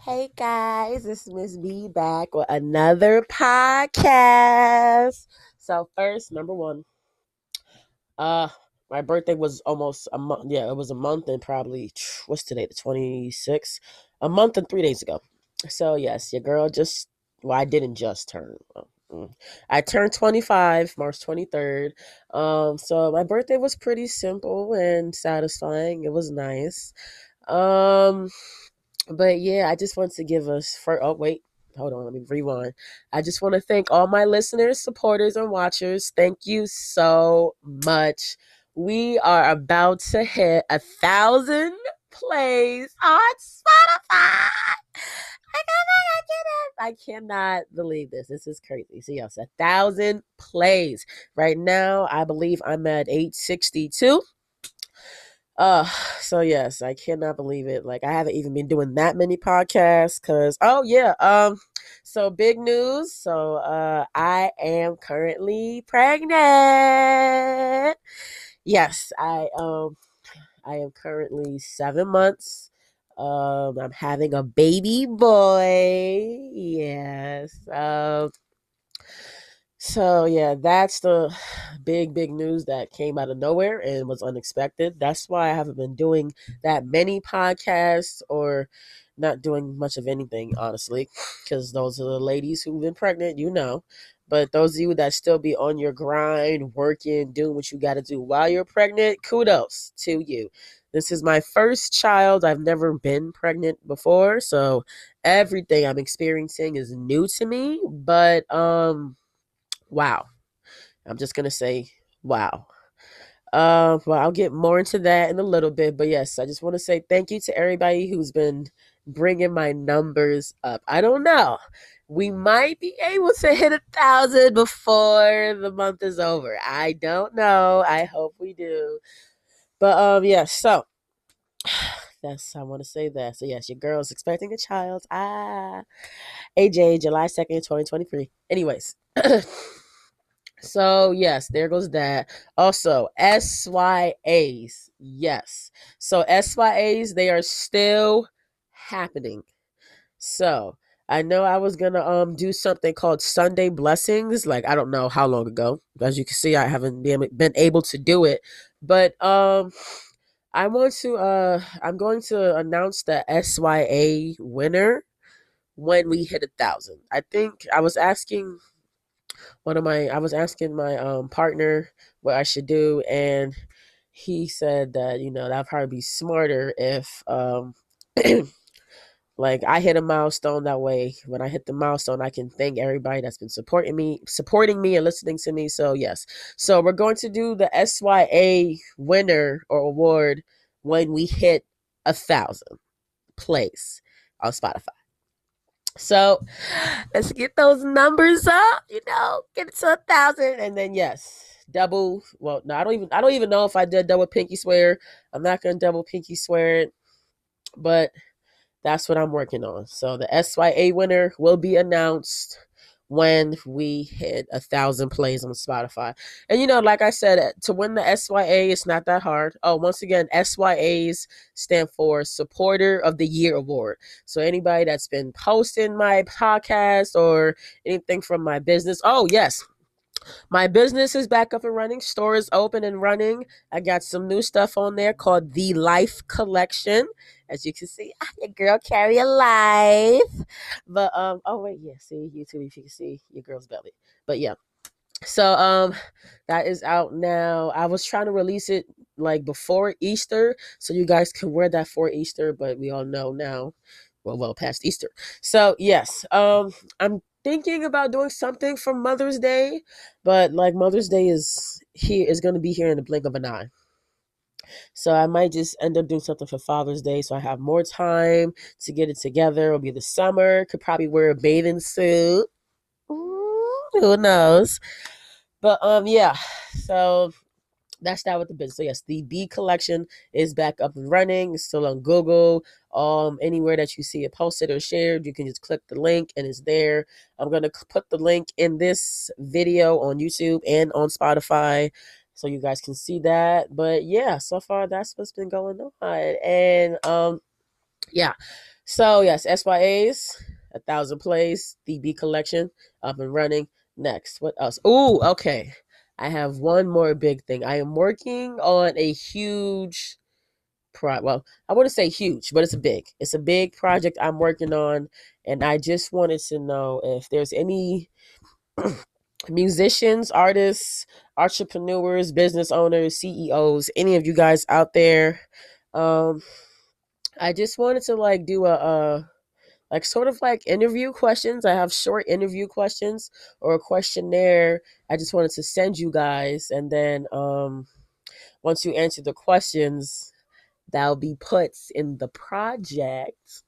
Hey guys, this is Miss B back with another podcast. So first, number one, uh, my birthday was almost a month. Yeah, it was a month and probably what's today, the twenty sixth, a month and three days ago. So yes, your girl just well, I didn't just turn. Mm, I turned 25 March 23rd. Um, so my birthday was pretty simple and satisfying. It was nice. Um, but yeah, I just want to give us for oh wait, hold on, let me rewind. I just want to thank all my listeners, supporters, and watchers. Thank you so much. We are about to hit a thousand plays on Spotify. I cannot, believe this. This is crazy. So yes, a thousand plays. Right now, I believe I'm at 862. Uh, so yes, I cannot believe it. Like I haven't even been doing that many podcasts because oh yeah, um, so big news. So uh, I am currently pregnant. Yes, I um, I am currently seven months. Um, I'm having a baby boy. Yes. Um. So yeah, that's the big big news that came out of nowhere and was unexpected. That's why I haven't been doing that many podcasts or not doing much of anything honestly because those are the ladies who've been pregnant, you know. But those of you that still be on your grind, working, doing what you got to do while you're pregnant, kudos to you. This is my first child. I've never been pregnant before, so everything I'm experiencing is new to me, but um wow. I'm just gonna say wow. Uh, well, I'll get more into that in a little bit, but yes, I just want to say thank you to everybody who's been bringing my numbers up. I don't know. We might be able to hit a thousand before the month is over. I don't know. I hope we do. But um, yeah. So that's I want to say that. So yes, your girl's expecting a child. Ah, AJ, July second, twenty twenty three. Anyways. So yes, there goes that. Also, SYAs. Yes. So SYAs, they are still happening. So I know I was gonna um do something called Sunday blessings, like I don't know how long ago. As you can see, I haven't been, been able to do it. But um I want to uh I'm going to announce the SYA winner when we hit a thousand. I think I was asking one of my I was asking my um partner what I should do and he said that you know that'd probably be smarter if um like I hit a milestone that way. When I hit the milestone I can thank everybody that's been supporting me supporting me and listening to me so yes. So we're going to do the SYA winner or award when we hit a thousand plays on Spotify so let's get those numbers up, you know, get it to a thousand, and then yes, double. Well, no, I don't even I don't even know if I did double pinky swear. I'm not gonna double pinky swear it, but that's what I'm working on. So the SYA winner will be announced when we hit a thousand plays on Spotify. And you know, like I said, uh, to win the SYA, it's not that hard. Oh, once again, SYAs stand for Supporter of the Year Award. So anybody that's been posting my podcast or anything from my business, oh yes, my business is back up and running. Store is open and running. I got some new stuff on there called the Life Collection. As you can see, your girl carry a life. But um, oh wait, yeah, see YouTube if you can see your girl's belly. But yeah. So um that is out now. I was trying to release it like before Easter so you guys can wear that for Easter, but we all know now well well past Easter. So yes, um I'm thinking about doing something for Mother's Day, but like Mother's Day is here is going to be here in the blink of an eye. So I might just end up doing something for Father's Day so I have more time to get it together. It'll be the summer. Could probably wear a bathing suit. Ooh, who knows? But um yeah. So that's that with the business. So yes, the B collection is back up and running. It's still on Google. Um, anywhere that you see it posted or shared, you can just click the link and it's there. I'm gonna put the link in this video on YouTube and on Spotify, so you guys can see that. But yeah, so far that's what's been going on, and um, yeah. So yes, SYAs, a thousand plays, DB collection up and running. Next, what else? Oh, okay. I have one more big thing. I am working on a huge pro well, I wouldn't say huge, but it's a big. It's a big project I'm working on and I just wanted to know if there's any musicians, artists, entrepreneurs, business owners, CEOs, any of you guys out there. Um I just wanted to like do a uh like sort of like interview questions. I have short interview questions or a questionnaire. I just wanted to send you guys and then um once you answer the questions, that'll be put in the project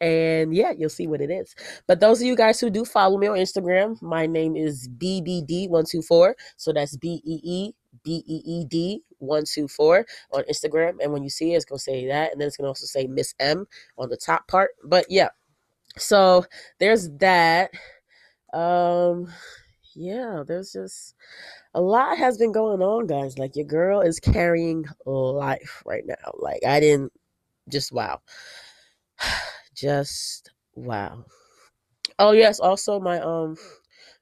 and yeah, you'll see what it is. But those of you guys who do follow me on Instagram, my name is BBD124. So that's B E E B E E D 124 on Instagram. And when you see it, it's going to say that. And then it's going to also say Miss M on the top part. But yeah, so there's that. Um, yeah, there's just a lot has been going on, guys. Like your girl is carrying life right now. Like I didn't just wow just wow. Oh yes, also my um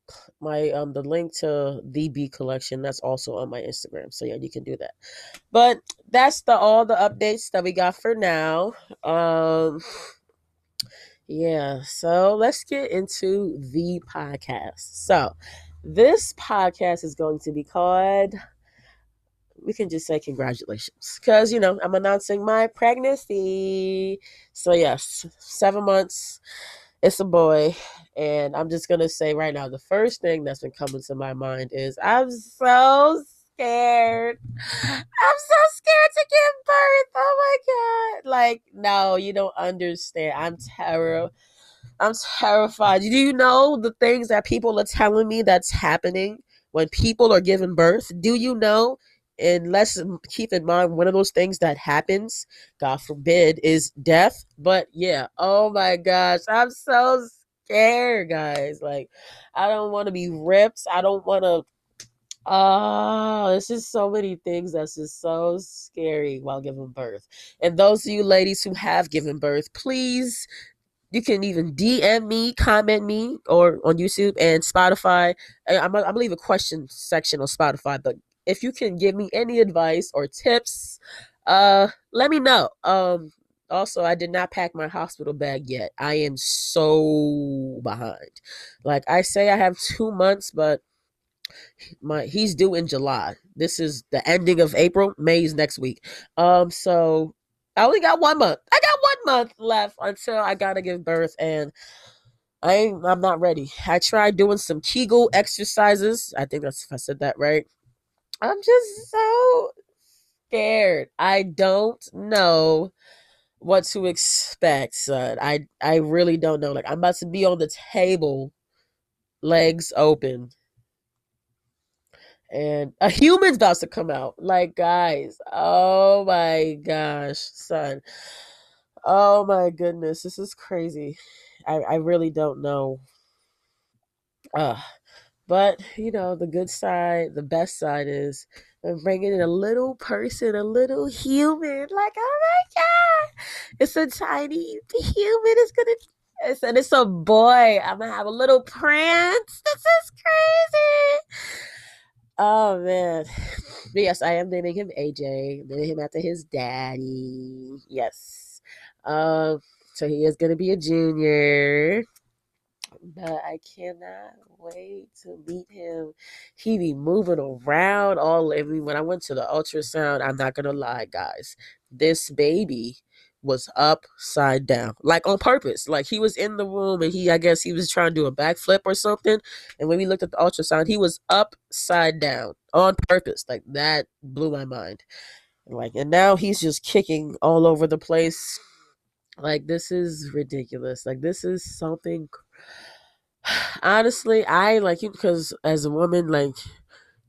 my um the link to the B collection that's also on my Instagram. So yeah, you can do that. But that's the all the updates that we got for now. Um yeah, so let's get into the podcast. So this podcast is going to be called we can just say congratulations because you know i'm announcing my pregnancy. So yes seven months it's a boy. And i'm just gonna say right now the first thing that's been coming to my mind is i'm so scared. I'm so scared to give birth. Oh my god. Like no you don't understand. I'm terrible i'm terrified. Do you know the things that people are telling me that's happening when people are giving birth? Do you know and let's keep in mind one of those things that happens god forbid is death but yeah oh my gosh i'm so scared guys like i don't want to be ripped i don't want to Oh, ah, it's just so many things that's just so scary while giving birth. And those of you ladies who have given birth, please you can even DM me, comment me, or on YouTube and Spotify. I'm gonna leave a question section on Spotify, but if you can give me any advice or tips, uh, let me know. Um, also, I did not pack my hospital bag yet. I am so behind. Like I say, I have two months, but my he's due in July. This is the ending of April. May's next week. Um, so I only got one month. I got one month left until I gotta give birth, and I ain't, I'm not ready. I tried doing some Kegel exercises. I think that's if I said that right. I'm just so scared. I don't know what to expect, son. I I really don't know. Like I'm about to be on the table, legs open. And a human's about to come out. Like, guys, oh my gosh, son. Oh my goodness, this is crazy. I, I really don't know. Uh, but you know, the good side, the best side is I'm bringing in a little person, a little human. Like, oh my god, it's a tiny human. It's gonna, it's, and it's a boy. I'm gonna have a little prince. This is crazy. Oh man, but yes, I am naming him AJ. Naming him after his daddy. Yes. Um, so he is gonna be a junior but I cannot wait to meet him. He be moving around all I mean, when I went to the ultrasound, I'm not gonna lie, guys. This baby was upside down. Like on purpose. Like he was in the room and he I guess he was trying to do a backflip or something. And when we looked at the ultrasound, he was upside down on purpose. Like that blew my mind. Like and now he's just kicking all over the place. Like this is ridiculous. Like this is something honestly, I like you because as a woman, like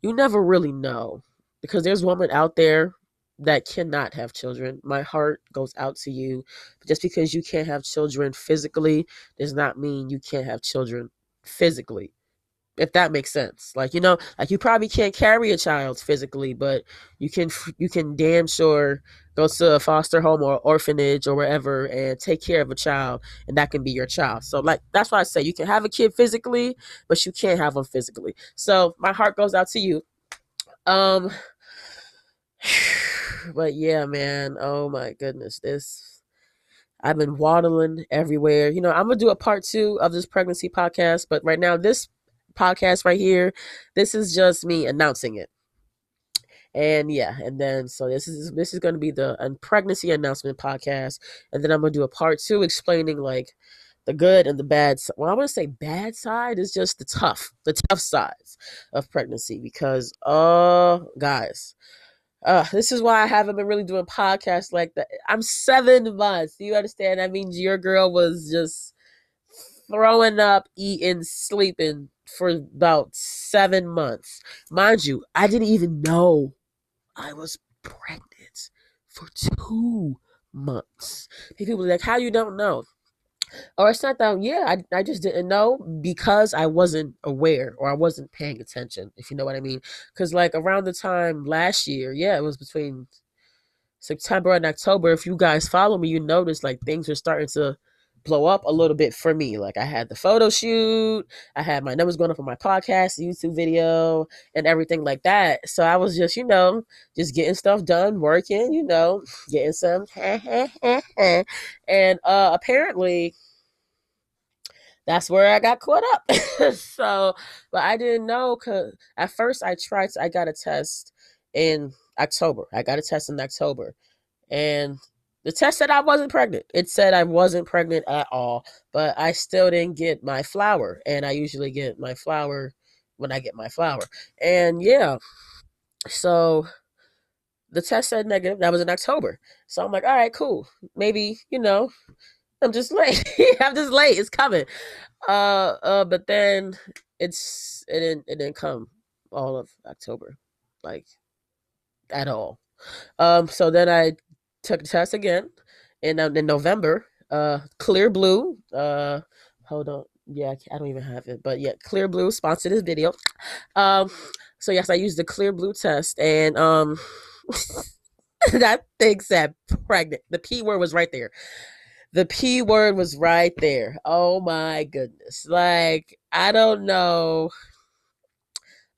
you never really know because there's women out there that cannot have children. My heart goes out to you. Just because you can't have children physically does not mean you can't have children physically. If that makes sense. Like you know, like you probably can't carry a child physically, but you can you can damn sure go to a foster home or orphanage or wherever and take care of a child, and that can be your child. So like that's why I say you can have a kid physically, but you can't have them physically. So my heart goes out to you. Um, but yeah, man. Oh my goodness, this I've been waddling everywhere. You know, I'm gonna do a part two of this pregnancy podcast, but right now, this podcast right here, this is just me announcing it. And yeah, and then so this is this is gonna be the pregnancy announcement podcast, and then I'm gonna do a part two explaining like the good and the bad. Well, I want to say bad side is just the tough, the tough sides of pregnancy because, oh, uh, guys, uh, this is why I haven't been really doing podcasts like that. I'm seven months. Do you understand? That means your girl was just throwing up, eating, sleeping for about seven months. Mind you, I didn't even know I was pregnant for two months. People were like, how you don't know? Or it's not that, yeah, I, I just didn't know because I wasn't aware or I wasn't paying attention, if you know what I mean. Because, like, around the time last year, yeah, it was between September and October. If you guys follow me, you notice like things are starting to blow up a little bit for me. Like I had the photo shoot, I had my numbers going up on my podcast, YouTube video, and everything like that. So I was just, you know, just getting stuff done, working, you know, getting some. and uh apparently that's where I got caught up. so, but I didn't know cuz at first I tried to, I got a test in October. I got a test in October. And the test said I wasn't pregnant. It said I wasn't pregnant at all, but I still didn't get my flower. And I usually get my flower when I get my flower. And yeah, so the test said negative. That was in October. So I'm like, all right, cool. Maybe, you know, I'm just late. I'm just late. It's coming. Uh uh but then it's it didn't it didn't come all of October. Like at all. Um so then I took the test again in uh, in November. Uh, Clearblue. Uh, hold on. Yeah, I don't even have it, but yeah, Clearblue sponsored this video. Um, so yes, I used the Clearblue test, and um, that thing said pregnant. The P word was right there. The P word was right there. Oh my goodness! Like I don't know.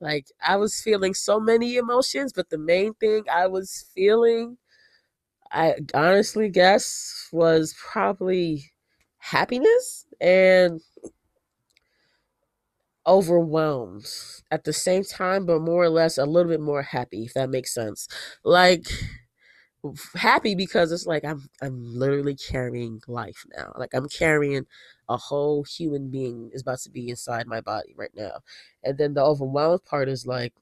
Like I was feeling so many emotions, but the main thing I was feeling I honestly guess was probably happiness and overwhelmed at the same time, but more or less a little bit more happy, if that makes sense. Like happy because it's like I'm I'm literally carrying life now. Like I'm carrying a whole human being is about to be inside my body right now. And then the overwhelmed part is like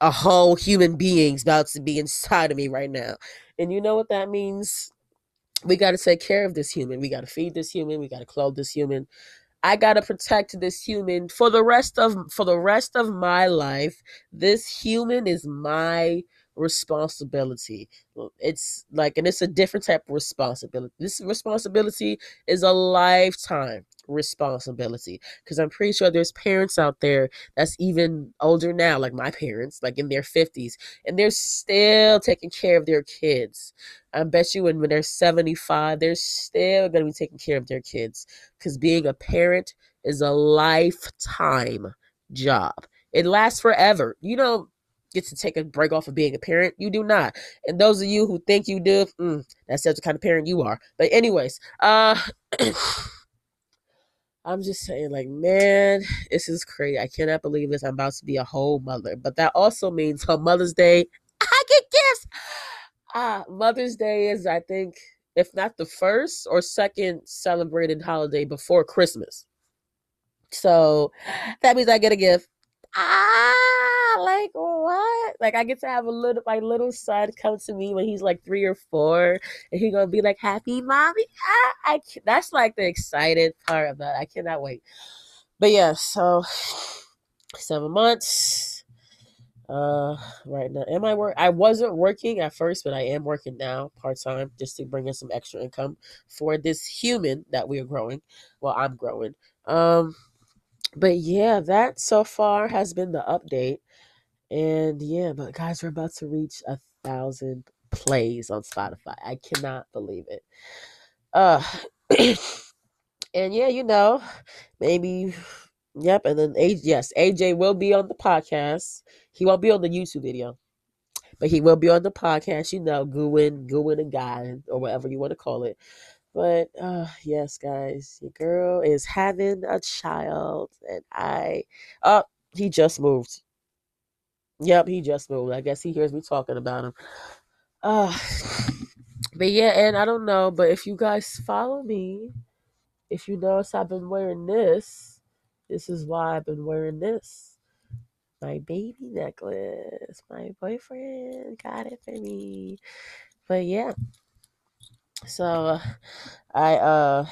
a whole human being's about to be inside of me right now. And you know what that means? We got to take care of this human. We got to feed this human. We got to clothe this human. I got to protect this human for the rest of for the rest of my life. This human is my responsibility. It's like and it's a different type of responsibility. This responsibility is a lifetime responsibility because i'm pretty sure there's parents out there that's even older now like my parents like in their 50s and they're still taking care of their kids i bet you when, when they're 75 they're still going to be taking care of their kids because being a parent is a lifetime job it lasts forever you don't get to take a break off of being a parent you do not and those of you who think you do mm, that's the kind of parent you are but anyways uh I'm just saying, like, man, this is crazy. I cannot believe this. I'm about to be a whole mother. But that also means on Mother's Day, I get gifts. Ah, Mother's Day is, I think, if not the first or second celebrated holiday before Christmas. So that means I get a gift. Ah? Like I get to have a little my little son come to me when he's like three or four, and he gonna be like, "Happy mommy!" Ah, I that's like the excited part of that. I cannot wait. But yeah, so seven months. Uh, right now, am I work? I wasn't working at first, but I am working now part time just to bring in some extra income for this human that we are growing. Well, I'm growing. Um, but yeah, that so far has been the update. And yeah, but guys, we're about to reach a thousand plays on Spotify. I cannot believe it. Uh and yeah, you know, maybe yep, and then AJ, yes, AJ will be on the podcast. He won't be on the YouTube video. But he will be on the podcast, you know, gooing, gooing and guy or whatever you want to call it. But uh yes, guys, your girl is having a child and I oh, he just moved. Yep, he just moved. I guess he hears me talking about him. Uh but yeah, and I don't know, but if you guys follow me, if you notice I've been wearing this, this is why I've been wearing this. My baby necklace. My boyfriend got it for me. But yeah. So I uh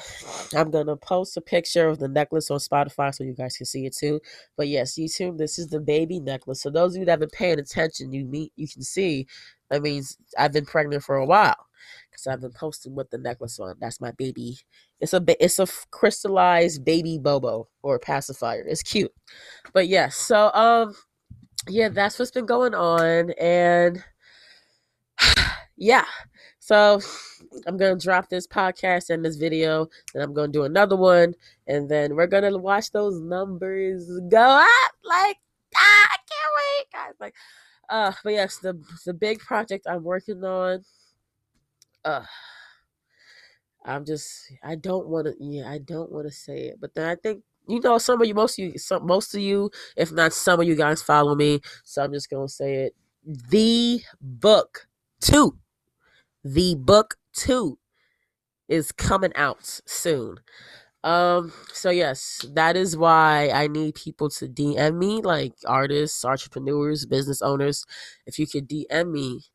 I'm gonna post a picture of the necklace on Spotify so you guys can see it too. But yes, YouTube, this is the baby necklace. So those of you that have been paying attention, you meet you can see that means I've been pregnant for a while because I've been posting with the necklace on. That's my baby. It's a it's a crystallized baby bobo or pacifier. It's cute. But yes, so um yeah, that's what's been going on and yeah. So I'm gonna drop this podcast and this video, and I'm gonna do another one, and then we're gonna watch those numbers go up. Like, ah, I can't wait, guys. Like, uh, but yes, the the big project I'm working on. Uh, I'm just I don't want to. Yeah, I don't want to say it, but then I think you know some of you, most of you, some most of you, if not some of you guys follow me, so I'm just gonna say it. The book two the book two is coming out soon. Um, so yes, that is why I need people to DM me, like artists, entrepreneurs, business owners. If you could DM me